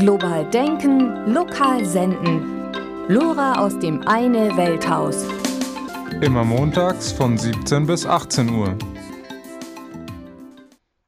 Global denken, lokal senden. Lora aus dem Eine Welthaus. Immer montags von 17 bis 18 Uhr.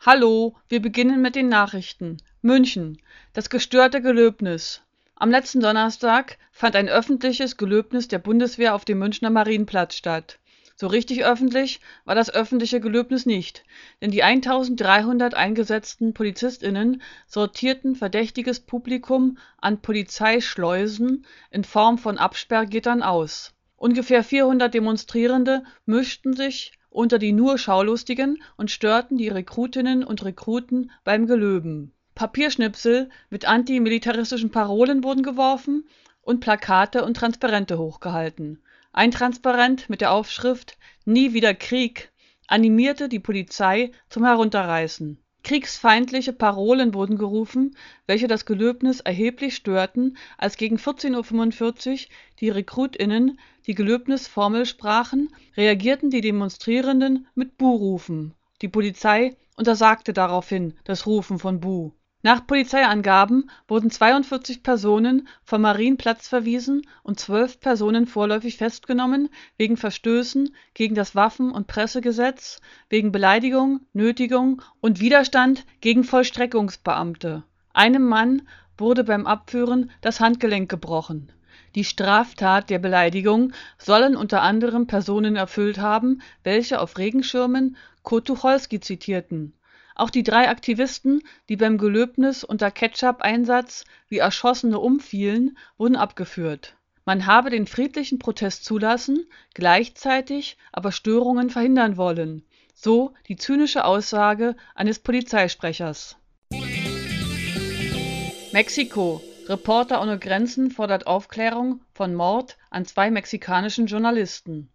Hallo, wir beginnen mit den Nachrichten. München. Das gestörte Gelöbnis. Am letzten Donnerstag fand ein öffentliches Gelöbnis der Bundeswehr auf dem Münchner Marienplatz statt. So richtig öffentlich war das öffentliche Gelöbnis nicht, denn die 1300 eingesetzten PolizistInnen sortierten verdächtiges Publikum an Polizeischleusen in Form von Absperrgittern aus. Ungefähr 400 Demonstrierende mischten sich unter die nur Schaulustigen und störten die Rekrutinnen und Rekruten beim Gelöben. Papierschnipsel mit antimilitaristischen Parolen wurden geworfen und Plakate und Transparente hochgehalten ein Transparent mit der Aufschrift Nie wieder Krieg animierte die Polizei zum Herunterreißen. Kriegsfeindliche Parolen wurden gerufen, welche das Gelöbnis erheblich störten, als gegen 14.45 Uhr die RekrutInnen die Gelöbnisformel sprachen, reagierten die Demonstrierenden mit Buhrufen. Die Polizei untersagte daraufhin das Rufen von Buh nach Polizeiangaben wurden 42 Personen vom Marienplatz verwiesen und zwölf Personen vorläufig festgenommen wegen Verstößen gegen das Waffen und Pressegesetz, wegen Beleidigung, Nötigung und Widerstand gegen Vollstreckungsbeamte. Einem Mann wurde beim Abführen das Handgelenk gebrochen. Die Straftat der Beleidigung sollen unter anderem Personen erfüllt haben, welche auf Regenschirmen Kurt Tucholsky zitierten auch die drei Aktivisten, die beim Gelöbnis unter Ketchup-Einsatz wie Erschossene umfielen, wurden abgeführt. Man habe den friedlichen Protest zulassen, gleichzeitig aber Störungen verhindern wollen, so die zynische Aussage eines Polizeisprechers. Mexiko Reporter ohne Grenzen fordert Aufklärung von Mord an zwei mexikanischen Journalisten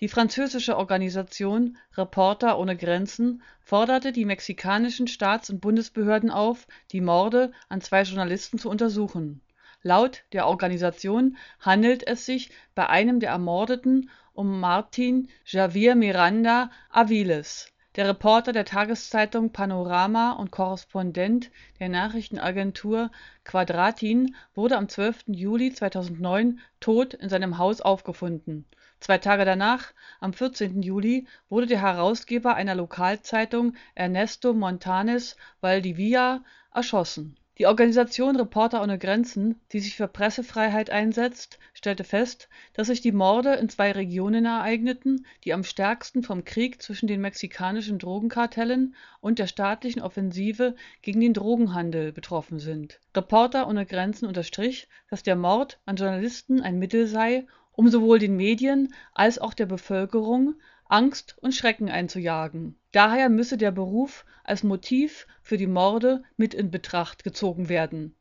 die französische Organisation Reporter ohne Grenzen forderte die mexikanischen Staats und Bundesbehörden auf, die Morde an zwei Journalisten zu untersuchen. Laut der Organisation handelt es sich bei einem der Ermordeten um Martin Javier Miranda Aviles. Der Reporter der Tageszeitung Panorama und Korrespondent der Nachrichtenagentur Quadratin wurde am 12. Juli 2009 tot in seinem Haus aufgefunden Zwei Tage danach, am 14. Juli, wurde der Herausgeber einer Lokalzeitung Ernesto Montanes Valdivia erschossen. Die Organisation Reporter ohne Grenzen, die sich für Pressefreiheit einsetzt, stellte fest, dass sich die Morde in zwei Regionen ereigneten, die am stärksten vom Krieg zwischen den mexikanischen Drogenkartellen und der staatlichen Offensive gegen den Drogenhandel betroffen sind. Reporter ohne Grenzen unterstrich, dass der Mord an Journalisten ein Mittel sei um sowohl den Medien als auch der Bevölkerung Angst und Schrecken einzujagen. Daher müsse der Beruf als Motiv für die Morde mit in Betracht gezogen werden.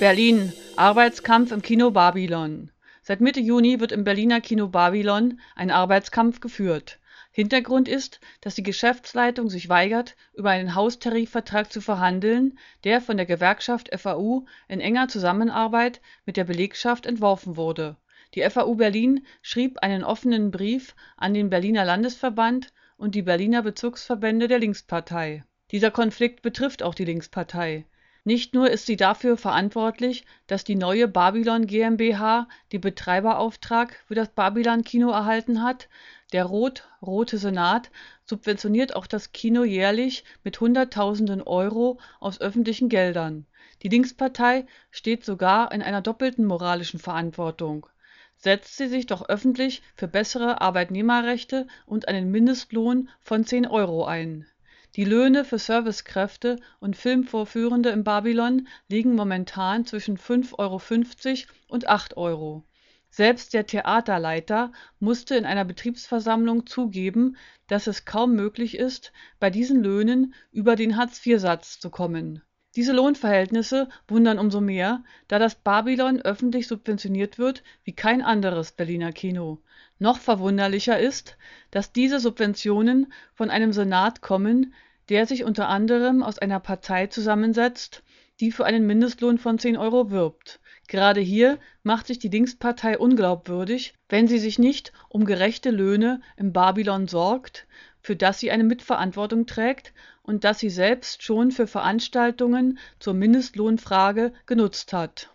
Berlin Arbeitskampf im Kino Babylon Seit Mitte Juni wird im Berliner Kino Babylon ein Arbeitskampf geführt Hintergrund ist, dass die Geschäftsleitung sich weigert, über einen Haustarifvertrag zu verhandeln, der von der Gewerkschaft FAU in enger Zusammenarbeit mit der Belegschaft entworfen wurde. Die FAU Berlin schrieb einen offenen Brief an den Berliner Landesverband und die Berliner Bezirksverbände der Linkspartei. Dieser Konflikt betrifft auch die Linkspartei. Nicht nur ist sie dafür verantwortlich, dass die neue Babylon GmbH den Betreiberauftrag für das Babylon-Kino erhalten hat, der rot-rote Senat subventioniert auch das Kino jährlich mit Hunderttausenden Euro aus öffentlichen Geldern. Die Linkspartei steht sogar in einer doppelten moralischen Verantwortung. Setzt sie sich doch öffentlich für bessere Arbeitnehmerrechte und einen Mindestlohn von 10 Euro ein. Die Löhne für Servicekräfte und Filmvorführende im Babylon liegen momentan zwischen 5,50 Euro und 8 Euro selbst der Theaterleiter musste in einer Betriebsversammlung zugeben, dass es kaum möglich ist, bei diesen Löhnen über den Hartz-IV-Satz zu kommen. Diese Lohnverhältnisse wundern umso mehr, da das Babylon öffentlich subventioniert wird wie kein anderes Berliner Kino. Noch verwunderlicher ist, dass diese Subventionen von einem Senat kommen, der sich unter anderem aus einer Partei zusammensetzt, die für einen Mindestlohn von 10 Euro wirbt Gerade hier macht sich die Linkspartei unglaubwürdig, wenn sie sich nicht um gerechte Löhne im Babylon sorgt, für das sie eine Mitverantwortung trägt und das sie selbst schon für Veranstaltungen zur Mindestlohnfrage genutzt hat.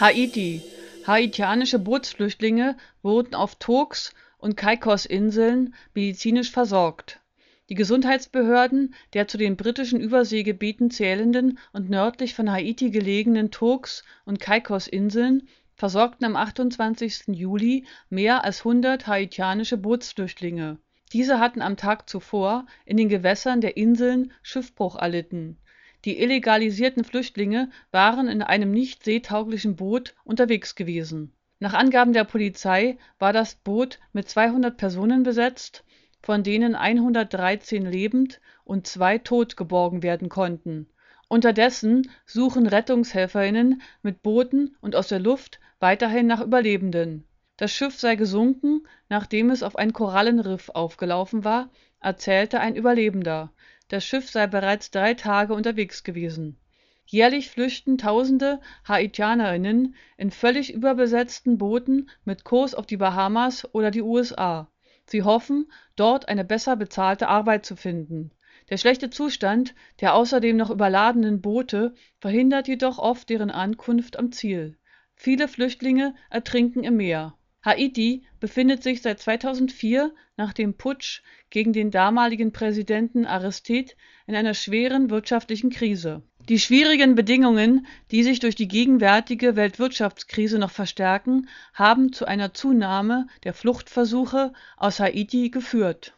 Haiti. Haitianische Bootsflüchtlinge wurden auf Turks und Caicos-Inseln medizinisch versorgt. Die Gesundheitsbehörden der zu den britischen Überseegebieten zählenden und nördlich von Haiti gelegenen Turks und Caicos-Inseln versorgten am 28. Juli mehr als 100 haitianische Bootsflüchtlinge. Diese hatten am Tag zuvor in den Gewässern der Inseln Schiffbruch erlitten. Die illegalisierten Flüchtlinge waren in einem nicht seetauglichen Boot unterwegs gewesen. Nach Angaben der Polizei war das Boot mit 200 Personen besetzt, von denen 113 lebend und zwei tot geborgen werden konnten. Unterdessen suchen Rettungshelferinnen mit Booten und aus der Luft weiterhin nach Überlebenden. Das Schiff sei gesunken, nachdem es auf ein Korallenriff aufgelaufen war, erzählte ein Überlebender. Das Schiff sei bereits drei Tage unterwegs gewesen. Jährlich flüchten Tausende Haitianerinnen in völlig überbesetzten Booten mit Kurs auf die Bahamas oder die USA. Sie hoffen, dort eine besser bezahlte Arbeit zu finden. Der schlechte Zustand der außerdem noch überladenen Boote verhindert jedoch oft deren Ankunft am Ziel Viele Flüchtlinge ertrinken im Meer. Haiti befindet sich seit 2004 nach dem Putsch gegen den damaligen Präsidenten Aristide in einer schweren wirtschaftlichen Krise. Die schwierigen Bedingungen, die sich durch die gegenwärtige Weltwirtschaftskrise noch verstärken, haben zu einer Zunahme der Fluchtversuche aus Haiti geführt.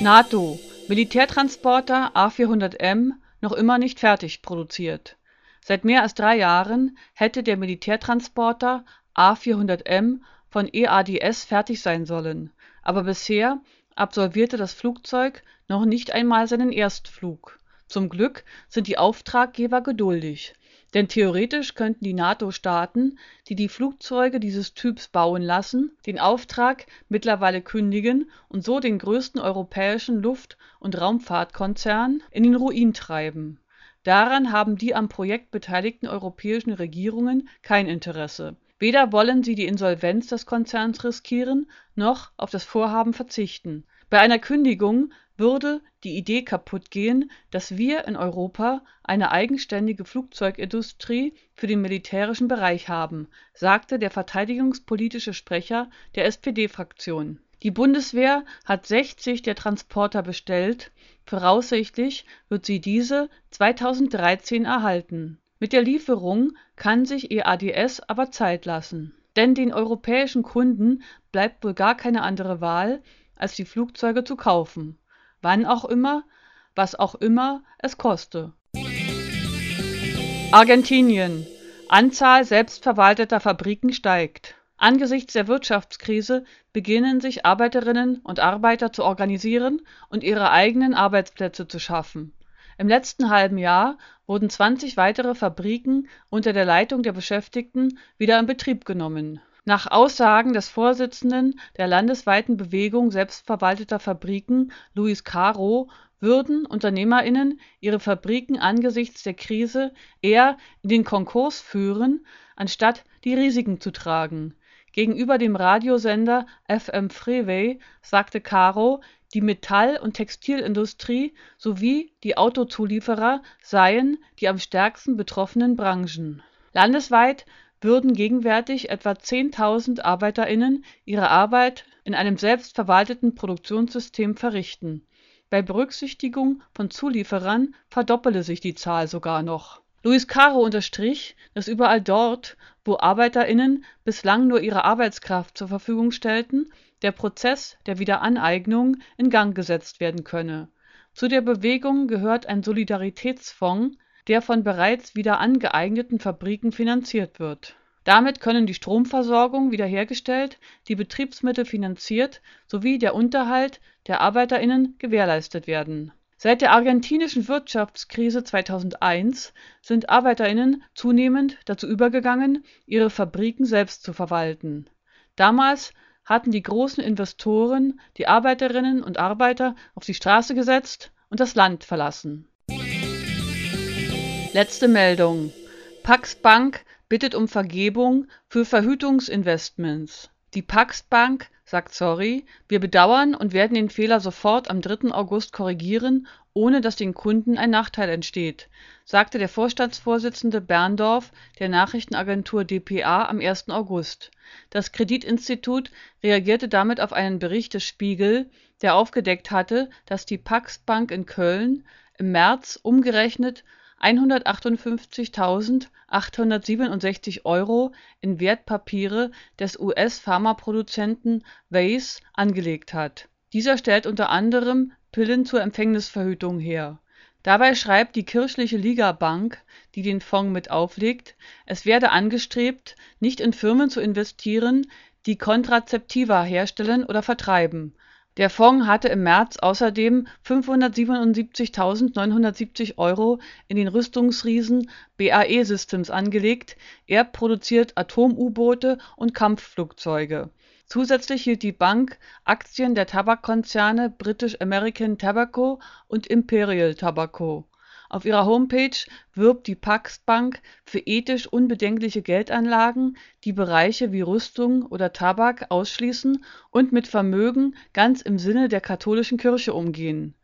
NATO Militärtransporter A400M noch immer nicht fertig produziert Seit mehr als drei Jahren hätte der Militärtransporter A400M von EADS fertig sein sollen, aber bisher absolvierte das Flugzeug noch nicht einmal seinen Erstflug. Zum Glück sind die Auftraggeber geduldig, denn theoretisch könnten die NATO-Staaten, die die Flugzeuge dieses Typs bauen lassen, den Auftrag mittlerweile kündigen und so den größten europäischen Luft und Raumfahrtkonzern in den Ruin treiben Daran haben die am Projekt beteiligten europäischen Regierungen kein Interesse. Weder wollen sie die Insolvenz des Konzerns riskieren, noch auf das Vorhaben verzichten. Bei einer Kündigung würde die Idee kaputt gehen, dass wir in Europa eine eigenständige Flugzeugindustrie für den militärischen Bereich haben, sagte der verteidigungspolitische Sprecher der SPD-Fraktion die Bundeswehr hat 60 der Transporter bestellt, voraussichtlich wird sie diese 2013 erhalten. Mit der Lieferung kann sich EADS aber Zeit lassen. Denn den europäischen Kunden bleibt wohl gar keine andere Wahl, als die Flugzeuge zu kaufen. Wann auch immer, was auch immer es koste. Argentinien. Anzahl selbstverwalteter Fabriken steigt Angesichts der Wirtschaftskrise beginnen sich Arbeiterinnen und Arbeiter zu organisieren und ihre eigenen Arbeitsplätze zu schaffen. Im letzten halben Jahr wurden 20 weitere Fabriken unter der Leitung der Beschäftigten wieder in Betrieb genommen. Nach Aussagen des Vorsitzenden der landesweiten Bewegung selbstverwalteter Fabriken Luis Caro würden UnternehmerInnen ihre Fabriken angesichts der Krise eher in den Konkurs führen, anstatt die Risiken zu tragen Gegenüber dem Radiosender FM Freeway sagte Caro, die Metall und Textilindustrie sowie die Autozulieferer seien die am stärksten betroffenen Branchen. Landesweit würden gegenwärtig etwa 10.000 ArbeiterInnen ihre Arbeit in einem selbstverwalteten Produktionssystem verrichten. Bei Berücksichtigung von Zulieferern verdoppele sich die Zahl sogar noch Luis Caro unterstrich, dass überall dort, wo ArbeiterInnen bislang nur ihre Arbeitskraft zur Verfügung stellten, der Prozess der Wiederaneignung in Gang gesetzt werden könne. Zu der Bewegung gehört ein Solidaritätsfonds, der von bereits wieder angeeigneten Fabriken finanziert wird. Damit können die Stromversorgung wiederhergestellt, die Betriebsmittel finanziert sowie der Unterhalt der ArbeiterInnen gewährleistet werden Seit der argentinischen Wirtschaftskrise 2001 sind ArbeiterInnen zunehmend dazu übergegangen, ihre Fabriken selbst zu verwalten. Damals hatten die großen Investoren die Arbeiterinnen und Arbeiter auf die Straße gesetzt und das Land verlassen. Letzte Meldung. Pax Bank bittet um Vergebung für Verhütungsinvestments. Die Pax Bank sagt sorry, wir bedauern und werden den Fehler sofort am 3. August korrigieren, ohne dass den Kunden ein Nachteil entsteht, sagte der Vorstandsvorsitzende Berndorf der Nachrichtenagentur dpa am 1. August. Das Kreditinstitut reagierte damit auf einen Bericht des Spiegel, der aufgedeckt hatte, dass die Pax Bank in Köln im März umgerechnet 158.867 Euro in Wertpapiere des US-Pharmaproduzenten Waze angelegt hat. Dieser stellt unter anderem Pillen zur Empfängnisverhütung her. Dabei schreibt die Kirchliche Liga-Bank, die den Fonds mit auflegt, es werde angestrebt, nicht in Firmen zu investieren, die Kontrazeptiva herstellen oder vertreiben der Fonds hatte im März außerdem 577.970 Euro in den Rüstungsriesen BAE Systems angelegt, er produziert Atom-U-Boote und Kampfflugzeuge. Zusätzlich hielt die Bank Aktien der Tabakkonzerne British American Tobacco und Imperial Tobacco auf ihrer Homepage wirbt die Pax Bank für ethisch unbedenkliche Geldanlagen, die Bereiche wie Rüstung oder Tabak ausschließen und mit Vermögen ganz im Sinne der katholischen Kirche umgehen.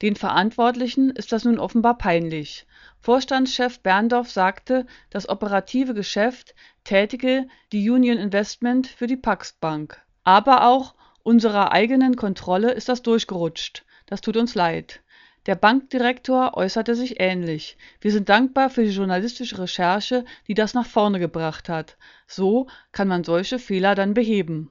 Den Verantwortlichen ist das nun offenbar peinlich. Vorstandschef Berndorf sagte, das operative Geschäft tätige die Union Investment für die Pax Bank. Aber auch unserer eigenen Kontrolle ist das durchgerutscht. Das tut uns leid der Bankdirektor äußerte sich ähnlich: „ Wir sind dankbar für die journalistische Recherche, die das nach vorne gebracht hat. So kann man solche Fehler dann beheben